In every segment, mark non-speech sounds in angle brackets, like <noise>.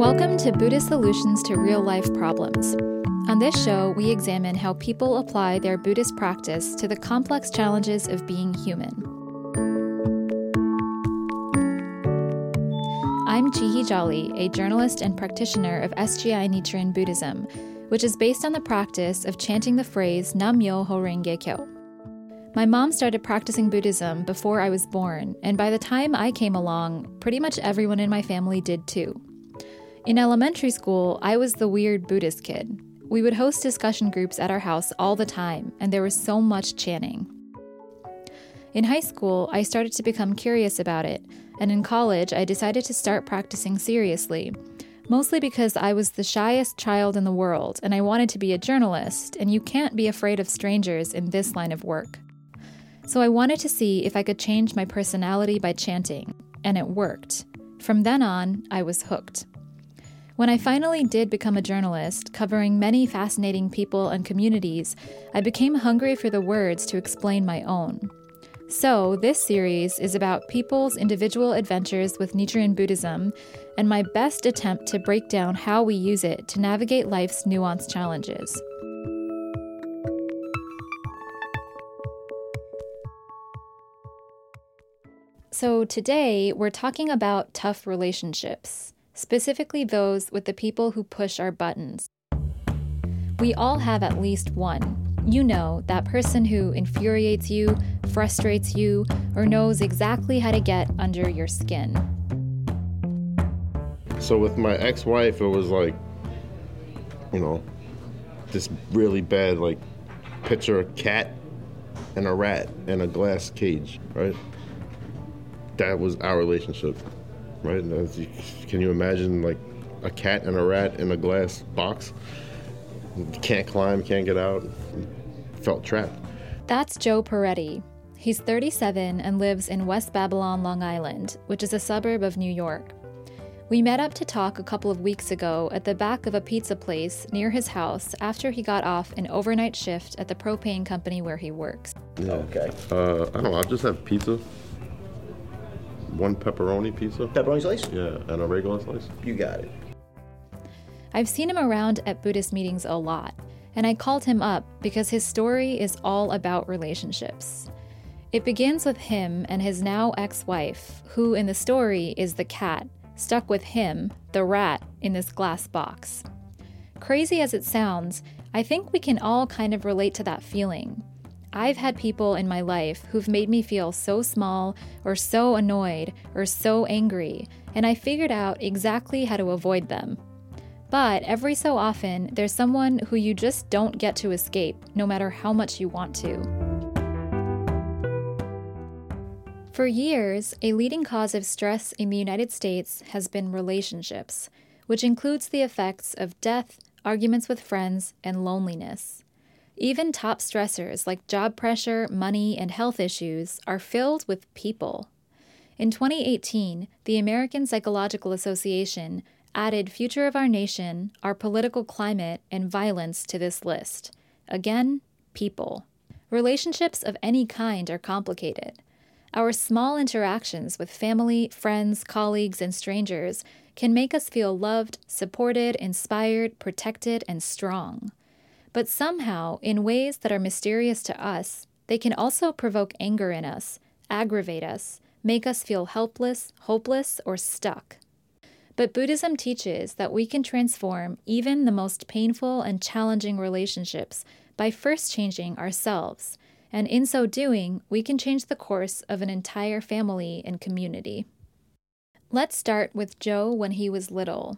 Welcome to Buddhist Solutions to Real Life Problems. On this show, we examine how people apply their Buddhist practice to the complex challenges of being human. I'm Jihii Jolly, a journalist and practitioner of SGI Nichiren Buddhism, which is based on the practice of chanting the phrase Nam Myoho Renge Kyo. My mom started practicing Buddhism before I was born, and by the time I came along, pretty much everyone in my family did too. In elementary school, I was the weird Buddhist kid. We would host discussion groups at our house all the time, and there was so much chanting. In high school, I started to become curious about it, and in college, I decided to start practicing seriously, mostly because I was the shyest child in the world and I wanted to be a journalist, and you can't be afraid of strangers in this line of work. So I wanted to see if I could change my personality by chanting, and it worked. From then on, I was hooked. When I finally did become a journalist, covering many fascinating people and communities, I became hungry for the words to explain my own. So, this series is about people's individual adventures with Nichiren Buddhism and my best attempt to break down how we use it to navigate life's nuanced challenges. So, today we're talking about tough relationships specifically those with the people who push our buttons. We all have at least one. You know, that person who infuriates you, frustrates you, or knows exactly how to get under your skin. So, with my ex wife, it was like, you know, this really bad, like, picture a cat and a rat in a glass cage, right? That was our relationship right? You, can you imagine like a cat and a rat in a glass box? Can't climb, can't get out. Felt trapped. That's Joe Peretti. He's 37 and lives in West Babylon, Long Island, which is a suburb of New York. We met up to talk a couple of weeks ago at the back of a pizza place near his house after he got off an overnight shift at the propane company where he works. Yeah. Okay. Uh, I don't know. I'll just have pizza one pepperoni pizza. Pepperoni slice? Yeah, and a regular slice. You got it. I've seen him around at Buddhist meetings a lot, and I called him up because his story is all about relationships. It begins with him and his now ex wife, who in the story is the cat, stuck with him, the rat, in this glass box. Crazy as it sounds, I think we can all kind of relate to that feeling I've had people in my life who've made me feel so small, or so annoyed, or so angry, and I figured out exactly how to avoid them. But every so often, there's someone who you just don't get to escape, no matter how much you want to. For years, a leading cause of stress in the United States has been relationships, which includes the effects of death, arguments with friends, and loneliness. Even top stressors like job pressure, money, and health issues are filled with people. In 2018, the American Psychological Association added Future of Our Nation, Our Political Climate, and Violence to this list. Again, people. Relationships of any kind are complicated. Our small interactions with family, friends, colleagues, and strangers can make us feel loved, supported, inspired, protected, and strong. But somehow, in ways that are mysterious to us, they can also provoke anger in us, aggravate us, make us feel helpless, hopeless, or stuck. But Buddhism teaches that we can transform even the most painful and challenging relationships by first changing ourselves, and in so doing, we can change the course of an entire family and community. Let's start with Joe when he was little.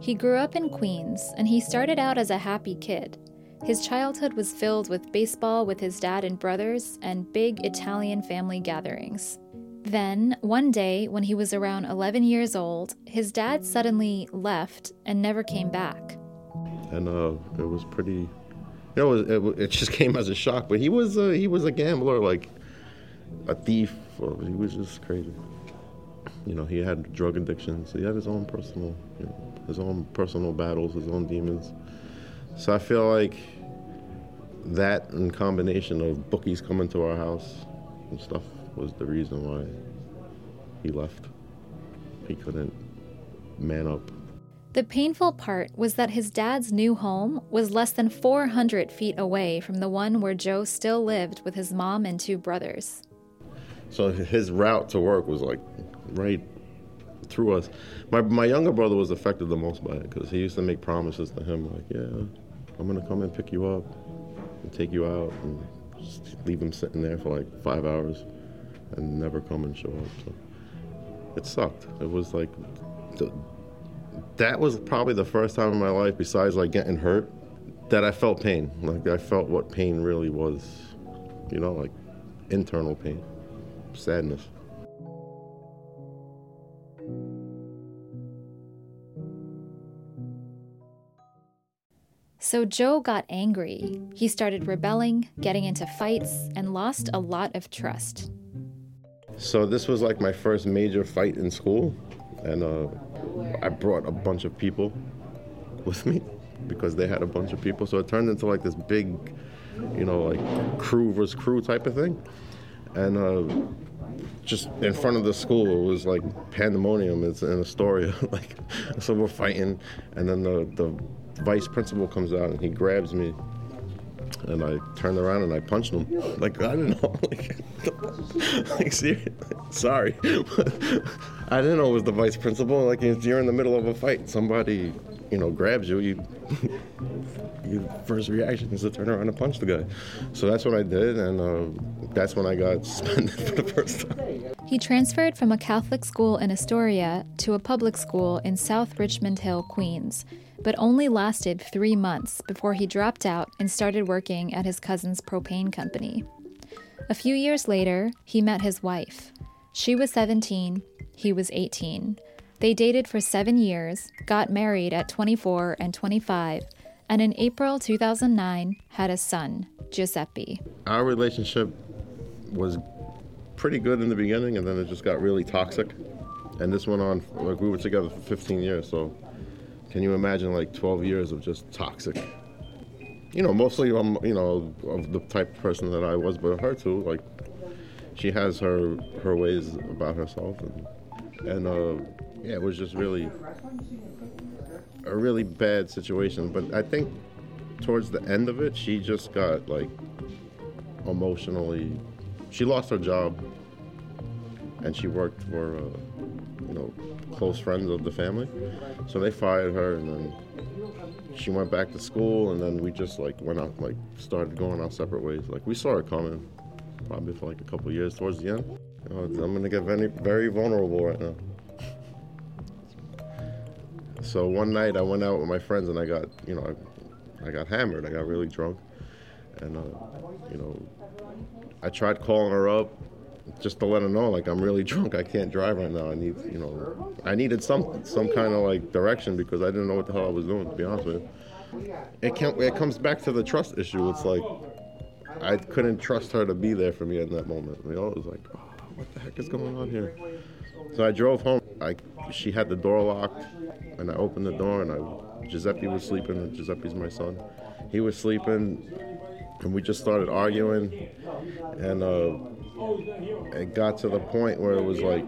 He grew up in Queens, and he started out as a happy kid. His childhood was filled with baseball with his dad and brothers and big Italian family gatherings. Then, one day, when he was around 11 years old, his dad suddenly left and never came back. And uh, it was pretty, you know, it, it, just <laughs> came as a shock. But he was uh, he was a gambler, like a thief. He was just crazy. You know, he had drug addictions. He had his own personal, you know, his own personal battles, his own demons. So I feel like that in combination of bookies coming to our house and stuff was the reason why he left. He couldn't man up. The painful part was that his dad's new home was less than 400 feet away from the one where Joe still lived with his mom and two brothers. So his route to work was like right through us. My, my younger brother was affected the most by it because he used to make promises to him like, yeah, I'm going to come and pick you up and take you out and just leave him sitting there for like five hours and never come and show up. So it sucked. It was like, that was probably the first time in my life, besides like getting hurt, that I felt pain. Like I felt what pain really was, you know, like internal pain, sadness. So Joe got angry. He started rebelling, getting into fights, and lost a lot of trust. So this was like my first major fight in school, and uh, I brought a bunch of people with me because they had a bunch of people. So it turned into like this big, you know, like crew versus crew type of thing, and uh, just in front of the school it was like pandemonium. It's in Astoria, <laughs> like so we're fighting, and then the the vice principal comes out and he grabs me and I turned around and I punched him. Like I didn't know. <laughs> Like, like seriously, sorry, <laughs> I didn't know it was the vice principal. Like if you're in the middle of a fight, somebody, you know, grabs you. You, <laughs> your first reaction is to turn around and punch the guy. So that's what I did, and uh, that's when I got <laughs> suspended for the first time. He transferred from a Catholic school in Astoria to a public school in South Richmond Hill, Queens but only lasted three months before he dropped out and started working at his cousin's propane company. A few years later, he met his wife. She was 17, he was 18. They dated for seven years, got married at 24 and 25, and in April 2009 had a son, Giuseppe. Our relationship was pretty good in the beginning, and then it just got really toxic. And this went on, like, we were together for 15 years, so can you imagine like 12 years of just toxic? You know, mostly I'm, you know, of the type of person that I was, but her too. Like, she has her her ways about herself, and and uh, yeah, it was just really a really bad situation. But I think towards the end of it, she just got like emotionally. She lost her job, and she worked for, uh, you know, close friends of the family. So they fired her, and then she went back to school, and then we just like went out, like started going our separate ways. Like we saw it coming, probably for like a couple years towards the end. You know, I'm gonna get very, very vulnerable right now. So one night I went out with my friends, and I got, you know, I, I got hammered. I got really drunk, and uh, you know, I tried calling her up just to let her know like I'm really <laughs> drunk. I can't drive right now. I need you know I needed some some kind of like direction because I didn't know what the hell I was doing. To be honest with you, it can it comes back to the trust issue. It's like I couldn't trust her to be there for me in that moment. You know, it was like, oh, what the heck is going on here? So I drove home. I she had the door locked, and I opened the door, and I Giuseppe was sleeping. Giuseppe's my son. He was sleeping, and we just started arguing, and. Uh, it got to the point where it was like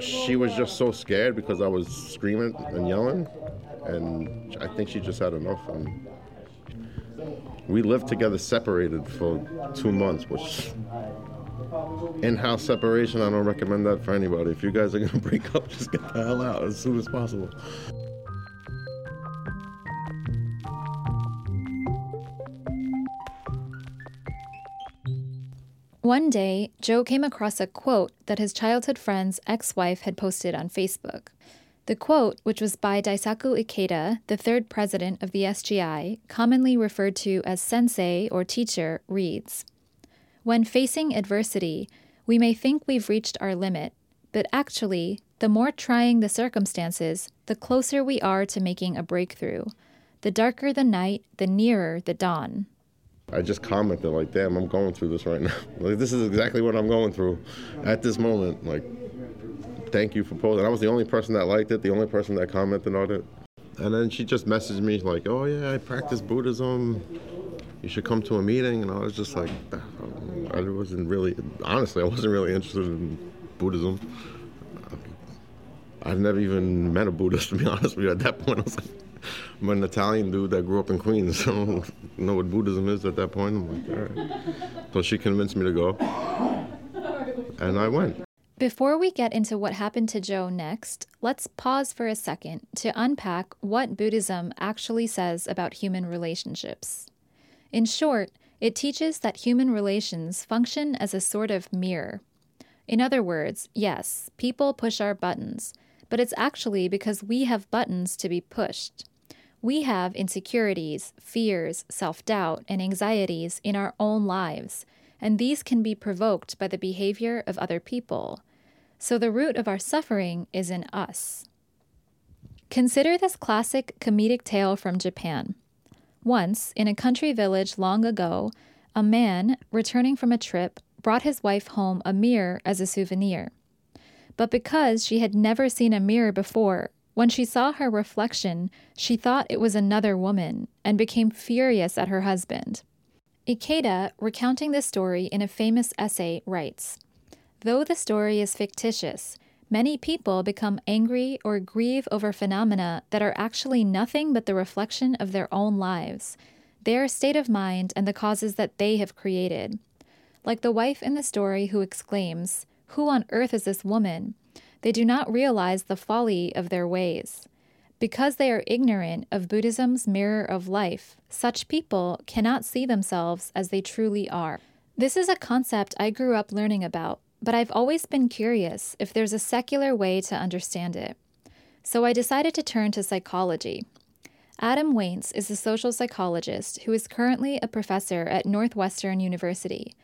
she was just so scared because I was screaming and yelling, and I think she just had enough. And we lived together separated for two months, which in-house separation. I don't recommend that for anybody. If you guys are gonna <laughs> break up, just get the hell out as soon as possible. One day, Joe came across a quote that his childhood friend's ex wife had posted on Facebook. The quote, which was by Daisaku Ikeda, the third president of the SGI, commonly referred to as sensei or teacher, reads When facing adversity, we may think we've reached our limit, but actually, the more trying the circumstances, the closer we are to making a breakthrough. The darker the night, the nearer the dawn. I just commented like, "Damn, I'm going through this right <laughs> now. like, this is exactly what I'm going through at this moment." Like, thank you for posting. I was the only person that liked it, the only person that commented on it. And then she just messaged me like, "Oh yeah, I practice Buddhism. You should come to a meeting." And I was just like, I wasn't really, honestly, I wasn't really interested in Buddhism. I've never even met a Buddhist, to be <laughs> honest with you. At that point, I was like, I'm an Italian dude that grew up in Queens. <laughs> So I don't know what Buddhism is at that point. I'm like, all right. So she convinced me to go, and I went. Before we get into what happened to Joe next, let's pause for a second to unpack what Buddhism actually says about human relationships. In short, it teaches that human relations function as a sort of mirror. In other words, yes, people push our buttons, but it's actually because we have buttons to be pushed. We have insecurities, fears, self doubt, and anxieties in our own lives, and these can be provoked by the behavior of other people. So the root of our suffering is in us. Consider this classic comedic tale from Japan. Once, in a country village long ago, a man, returning from a trip, brought his wife home a mirror as a souvenir. But because she had never seen a mirror before, when she saw her reflection, she thought it was another woman and became furious at her husband. Ikeda, recounting this story in a famous essay, writes Though the story is fictitious, many people become angry or grieve over phenomena that are actually nothing but the reflection of their own lives, their state of mind, and the causes that they have created. Like the wife in the story who exclaims, Who on earth is this woman? They do not realize the folly of their ways. Because they are ignorant of Buddhism's mirror of life, such people cannot see themselves as they truly are. This is a concept I grew up learning about, but I've always been curious if there's a secular way to understand it. So I decided to turn to psychology. Adam Waytz is a social psychologist who is currently a professor at Northwestern University.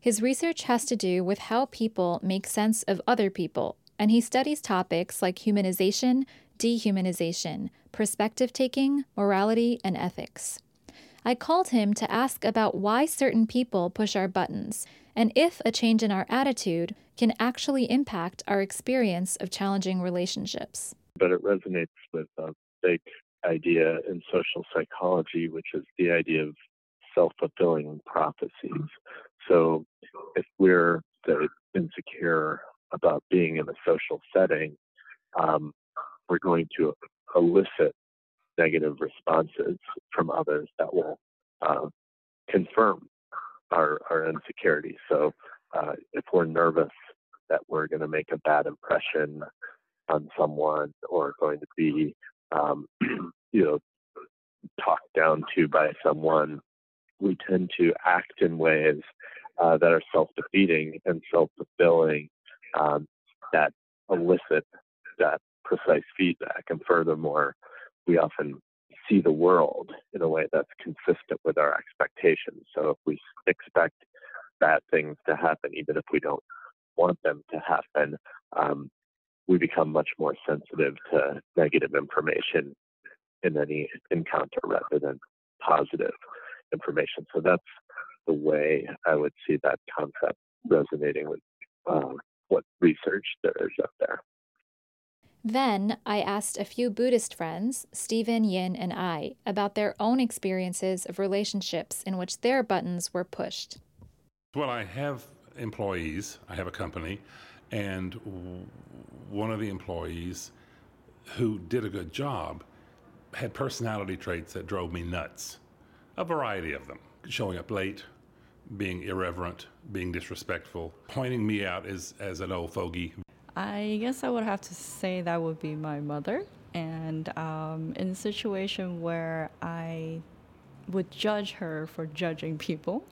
His research has to do with how people make sense of other people and he studies topics like humanization, dehumanization, perspective taking, morality, and ethics. I called him to ask about why certain people push our buttons and if a change in our attitude can actually impact our experience of challenging relationships. But it resonates with a big idea in social psychology, which is the idea of self fulfilling prophecies. So if we're insecure about being in a social setting, um, we're going to elicit negative responses from others that will uh, confirm our, our insecurity. So uh, if we're nervous that we're going to make a bad impression on someone or going to be, um, <clears throat> you know, talked down to by someone, we tend to act in ways uh, that are self-defeating and self-fulfilling um, that elicit that precise feedback. And furthermore, we often see the world in a way that's consistent with our expectations. So if we expect bad things to happen, even if we don't want them to happen, um, we become much more sensitive to negative information in any encounter rather than positive information. So that's the way I would see that concept resonating with um, what research there is up there. Then I asked a few Buddhist friends, Stephen, Yin, and I, about their own experiences of relationships in which their buttons were pushed. Well, I have employees, I have a company, and one of the employees who did a good job had personality traits that drove me nuts. A variety of them. Showing up late, being irreverent, being disrespectful, pointing me out as, as an old fogey. I guess I would have to say that would be my mother. And um, in a situation where I would judge her for judging people,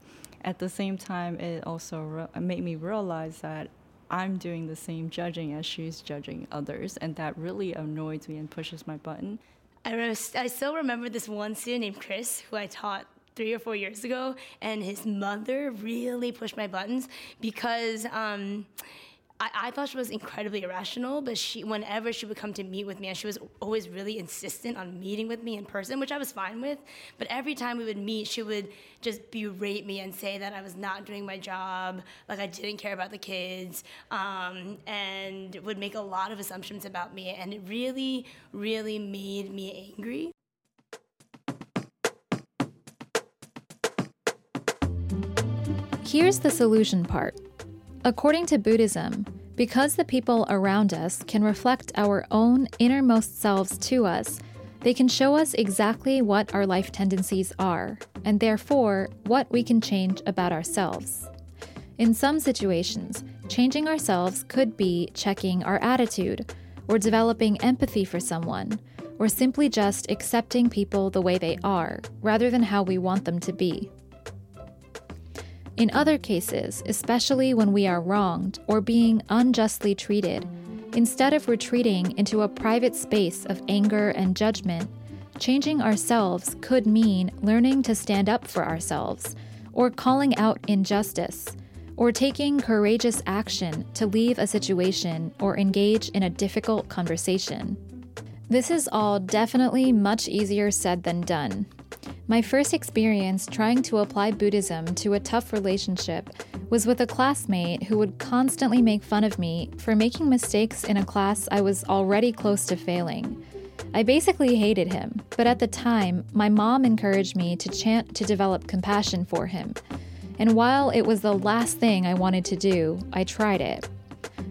at the same time, it also re- made me realize that I'm doing the same judging as she's judging others, and that really annoys me and pushes my button. I, re- I still remember this one student named Chris who I taught three or four years ago, and his mother really pushed my buttons because. Um, I, I, thought she was incredibly irrational, but she, whenever she would come to meet with me, and she was always really insistent on meeting with me in person, which I was fine with. But every time we would meet, she would just berate me and say that I was not doing my job, like I didn't care about the kids, um, and would make a lot of assumptions about me. And it really, really made me angry. Here's the solution part. According to Buddhism, Because the people around us can reflect our own innermost selves to us, they can show us exactly what our life tendencies are, and therefore what we can change about ourselves. In some situations, changing ourselves could be checking our attitude, or developing empathy for someone, or simply just accepting people the way they are, rather than how we want them to be. In other cases, especially when we are wronged or being unjustly treated, instead of retreating into a private space of anger and judgment, changing ourselves could mean learning to stand up for ourselves, or calling out injustice, or taking courageous action to leave a situation or engage in a difficult conversation. This is all definitely much easier said than done, my first experience trying to apply Buddhism to a tough relationship was with a classmate who would constantly make fun of me for making mistakes in a class I was already close to failing. I basically hated him, but at the time, my mom encouraged me to chant to develop compassion for him. And while it was the last thing I wanted to do, I tried it.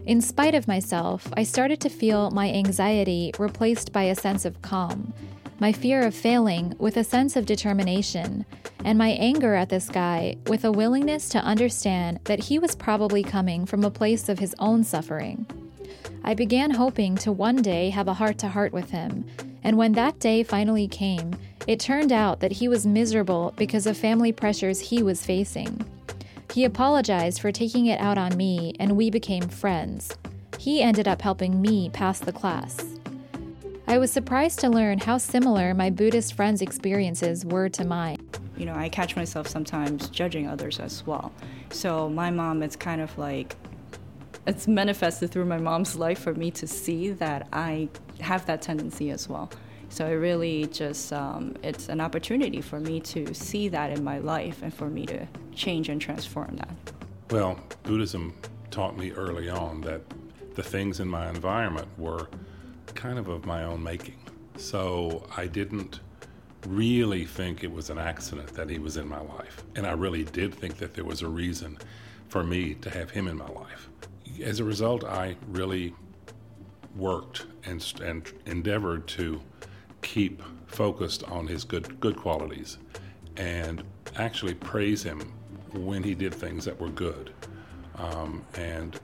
In spite of myself, I started to feel my anxiety replaced by a sense of calm my fear of failing with a sense of determination, and my anger at this guy with a willingness to understand that he was probably coming from a place of his own suffering. I began hoping to one day have a heart to heart with him, and when that day finally came, it turned out that he was miserable because of family pressures he was facing. He apologized for taking it out on me, and we became friends. He ended up helping me pass the class. I was surprised to learn how similar my Buddhist friends' experiences were to mine. You know, I catch myself sometimes judging others as well. So my mom, it's kind of like it's manifested through my mom's life for me to see that I have that tendency as well. So it really just um, it's an opportunity for me to see that in my life and for me to change and transform that. Well, Buddhism taught me early on that the things in my environment were kind of of my own making. So I didn't really think it was an accident that he was in my life. And I really did think that there was a reason for me to have him in my life. As a result, I really worked and, and endeavored to keep focused on his good, good qualities and actually praise him when he did things that were good. Um, and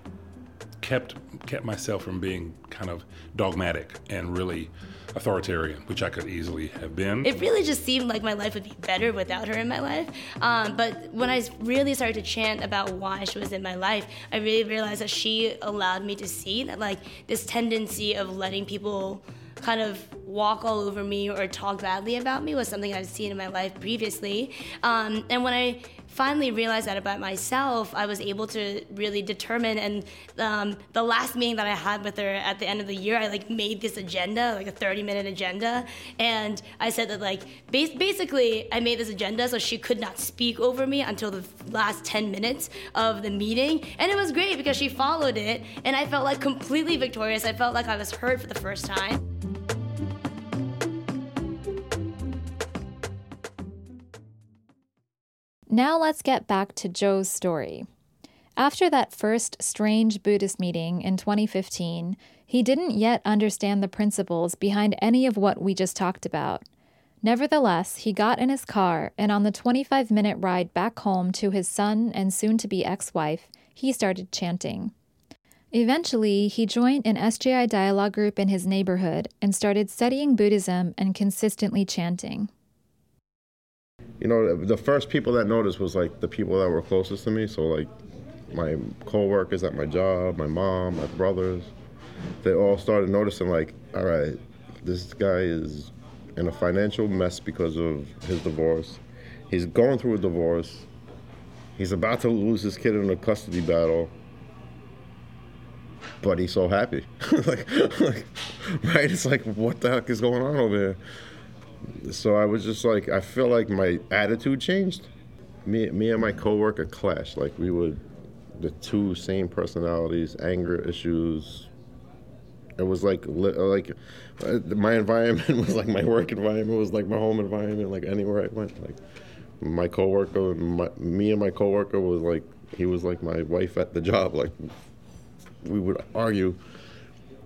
kept kept myself from being kind of dogmatic and really authoritarian, which I could easily have been. It really just seemed like my life would be better without her in my life. Um, but when I really started to chant about why she was in my life, I really realized that she allowed me to see that like this tendency of letting people kind of walk all over me or talk badly about me was something I've seen in my life previously. Um, and when I finally realized that about myself, I was able to really determine. And um, the last meeting that I had with her at the end of the year, I like made this agenda, like a 30 minute agenda. And I said that like bas- basically I made this agenda so she could not speak over me until the last 10 minutes of the meeting. And it was great because she followed it. And I felt like completely victorious. I felt like I was heard for the first time. Now let's get back to Joe's story. After that first strange Buddhist meeting in 2015, he didn't yet understand the principles behind any of what we just talked about. Nevertheless, he got in his car, and on the 25 minute ride back home to his son and soon to be ex wife, he started chanting. Eventually, he joined an SGI dialogue group in his neighborhood and started studying Buddhism and consistently chanting you know, the first people that noticed was like the people that were closest to me. So like my coworkers at my job, my mom, my brothers, they all started noticing like, all right, this guy is in a financial mess because of his divorce. He's going through a divorce. He's about to lose his kid in a custody battle. But he's so happy. <laughs> like, <laughs> like, right? It's like, what the heck is going on over here? So I was just like, I feel like my attitude changed. Me, me and my coworker clashed. Like we were the two same personalities, anger issues. It was like like uh, my environment <laughs> was like my work environment was like my home environment. Like anywhere I went, like my coworker, my, me and my coworker was like he was like my wife at the job. Like we would argue.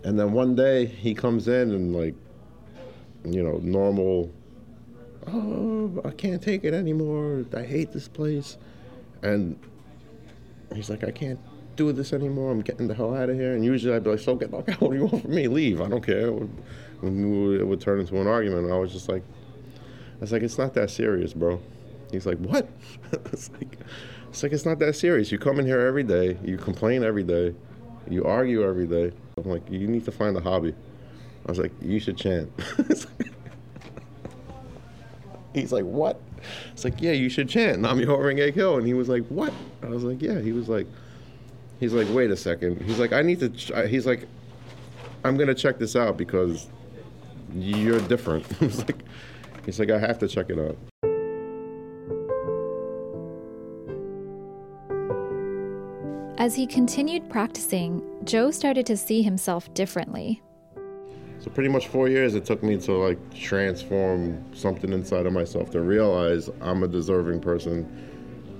And then one day he comes in and like, you know, normal. Oh, I can't take it anymore. I hate this place, and he's like, I can't do this anymore. I'm getting the hell out of here. And usually I'd be like, so get the out. What <laughs> do you want from me? Leave. I don't care. It would, it would turn into an argument. And I was just like, I was like, it's not that serious, bro. He's like, what? <laughs> it's like, it's like it's not that serious. You come in here every day. You complain every day. You argue every day. I'm like, you need to find a hobby. I was like, you should chant. He's like, what? It's like, yeah, you should chant Nam Myoho Renge Kyo. And he was like, what? I was like, yeah. He was like, he's like, wait a second. He's like, I need to. Ch-. He's like, I'm gonna check this out because you're different. <laughs> like, he's like, I have to check it out. As he continued practicing, Joe started to see himself differently. So pretty much four years it took me to like transform something inside of myself to realize I'm a deserving person,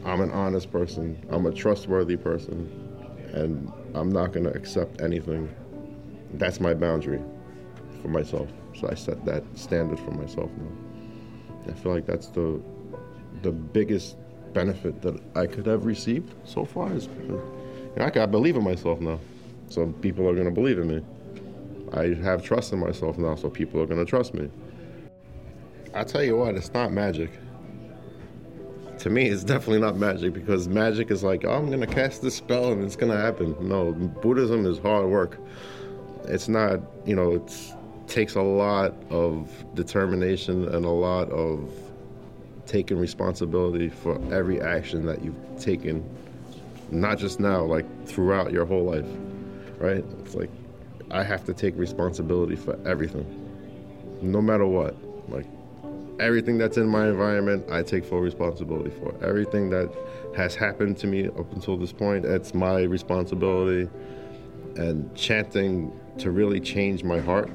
I'm an honest person, I'm a trustworthy person, and I'm not gonna accept anything. That's my boundary for myself. So I set that standard for myself now. I feel like that's the the biggest benefit that I could have received so far is you know, I, I believe in myself now. So people are gonna believe in me. I have trust in myself now, so people are gonna trust me. I tell you what, it's not magic. To me, it's definitely not magic because magic is like, oh, I'm gonna cast this spell and it's gonna happen. No, Buddhism is hard work. It's not, you know, it takes a lot of determination and a lot of taking responsibility for every action that you've taken, not just now, like throughout your whole life, right? It's like I have to take responsibility for everything, no matter what. Like everything that's in my environment, I take full responsibility for. Everything that has happened to me up until this point, it's my responsibility. And chanting to really change my heart,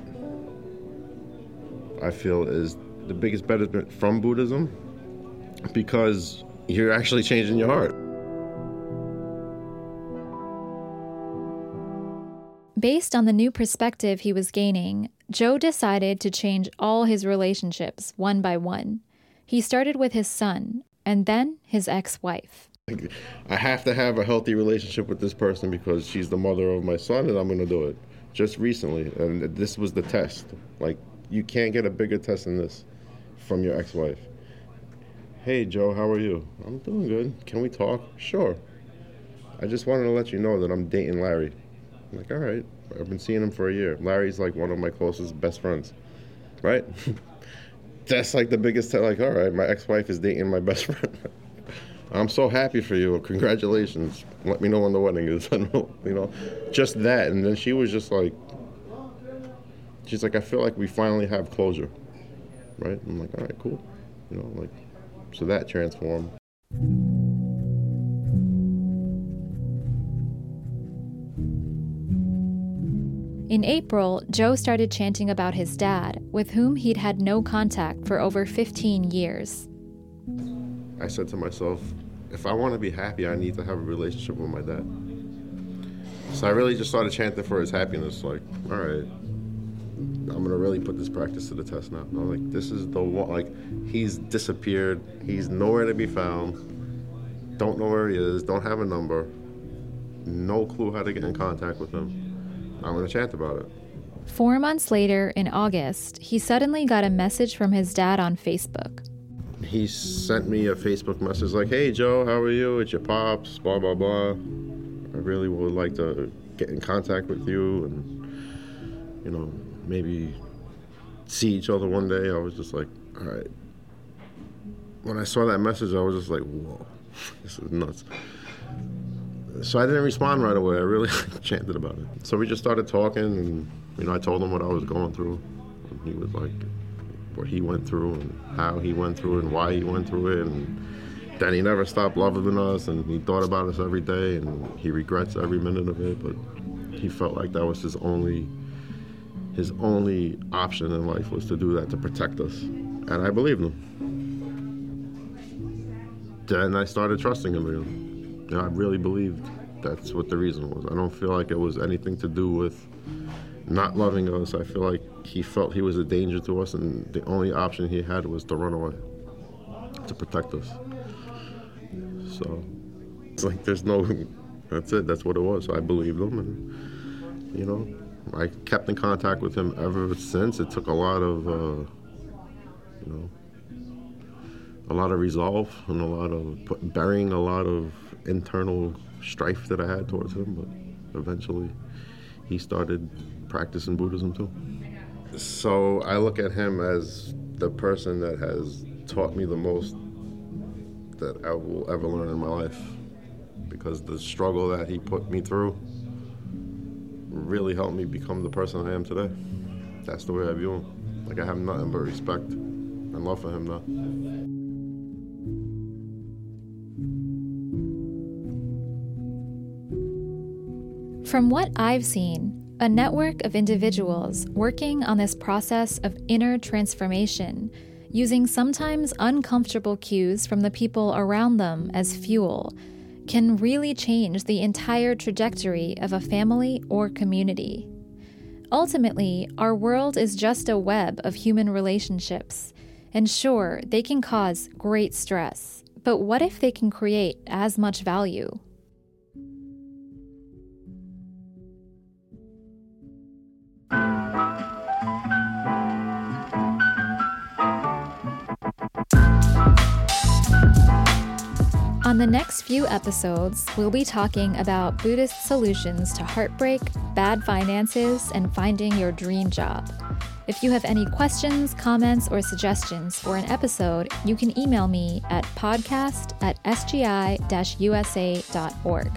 I feel is the biggest benefit from Buddhism because you're actually changing your heart. Based on the new perspective he was gaining, Joe decided to change all his relationships one by one. He started with his son and then his ex wife. I have to have a healthy relationship with this person because she's the mother of my son and I'm going to do it. Just recently, and this was the test. Like, you can't get a bigger test than this from your ex wife. Hey, Joe, how are you? I'm doing good. Can we talk? Sure. I just wanted to let you know that I'm dating Larry. I'm like, all right. I've been seeing him for a year. Larry's like one of my closest best friends, right? <laughs> That's like the biggest. T- like, all right, my ex-wife is dating my best <laughs> friend. I'm so happy for you. Congratulations. Let me know when the wedding is. <laughs> you know, just that. And then she was just like, she's like, I feel like we finally have closure, right? I'm like, all right, cool. You know, like, so that transformed. In April, Joe started chanting about his dad, with whom he'd had no contact for over 15 years. I said to myself, if I want to be happy, I need to have a relationship with my dad. So I really just started chanting for his happiness, like, all right, I'm gonna really put this practice to the test now. I'm like, this is the one, like, he's disappeared, he's nowhere to be found, don't know where he is, don't have a number, no clue how to get in contact with him. I'm going to chant about it. Four months later, in August, he suddenly got a message from his dad on Facebook. He sent me a Facebook message like, Hey, Joe, how are you? It's your pops, blah, blah, blah. I really would like to get in contact with you and, you know, maybe see each other one day. I was just like, All right. When I saw that message, I was just like, Whoa, this is nuts so I didn't respond right away. I really <laughs> chanted about it. So we just started talking, and you know, I told him what I was going through. And he was like, what he went through, and how he went through it, and why he went through it, and then he never stopped loving us, and he thought about us every day, and he regrets every minute of it. But he felt like that was his only, his only option in life was to do that to protect us, and I believed him. Then I started trusting him again. I really believed that's what the reason was. I don't feel like it was anything to do with not loving us. I feel like he felt he was a danger to us, and the only option he had was to run away to protect us. So it's like there's no. That's it. That's what it was. So I believed him, and you know, I kept in contact with him ever since. It took a lot of, uh, you know, a lot of resolve and a lot of burying a lot of internal strife that I had towards him. But eventually, he started practicing Buddhism too. So I look at him as the person that has taught me the most that I will ever learn in my life because the struggle that he put me through really helped me become the person I am today. That's the way I view him. Like I have nothing but respect and love for him now. From what I've seen, a network of individuals working on this process of inner transformation, using sometimes uncomfortable cues from the people around them as fuel, can really change the entire trajectory of a family or community. Ultimately, our world is just a web of human relationships, and sure, they can cause great stress, but what if they can create as much value? On the next few episodes, we'll be talking about Buddhist solutions to heartbreak, bad finances, and finding your dream job. If you have any questions, comments, or suggestions for an episode, you can email me at podcast at sgi usa.org.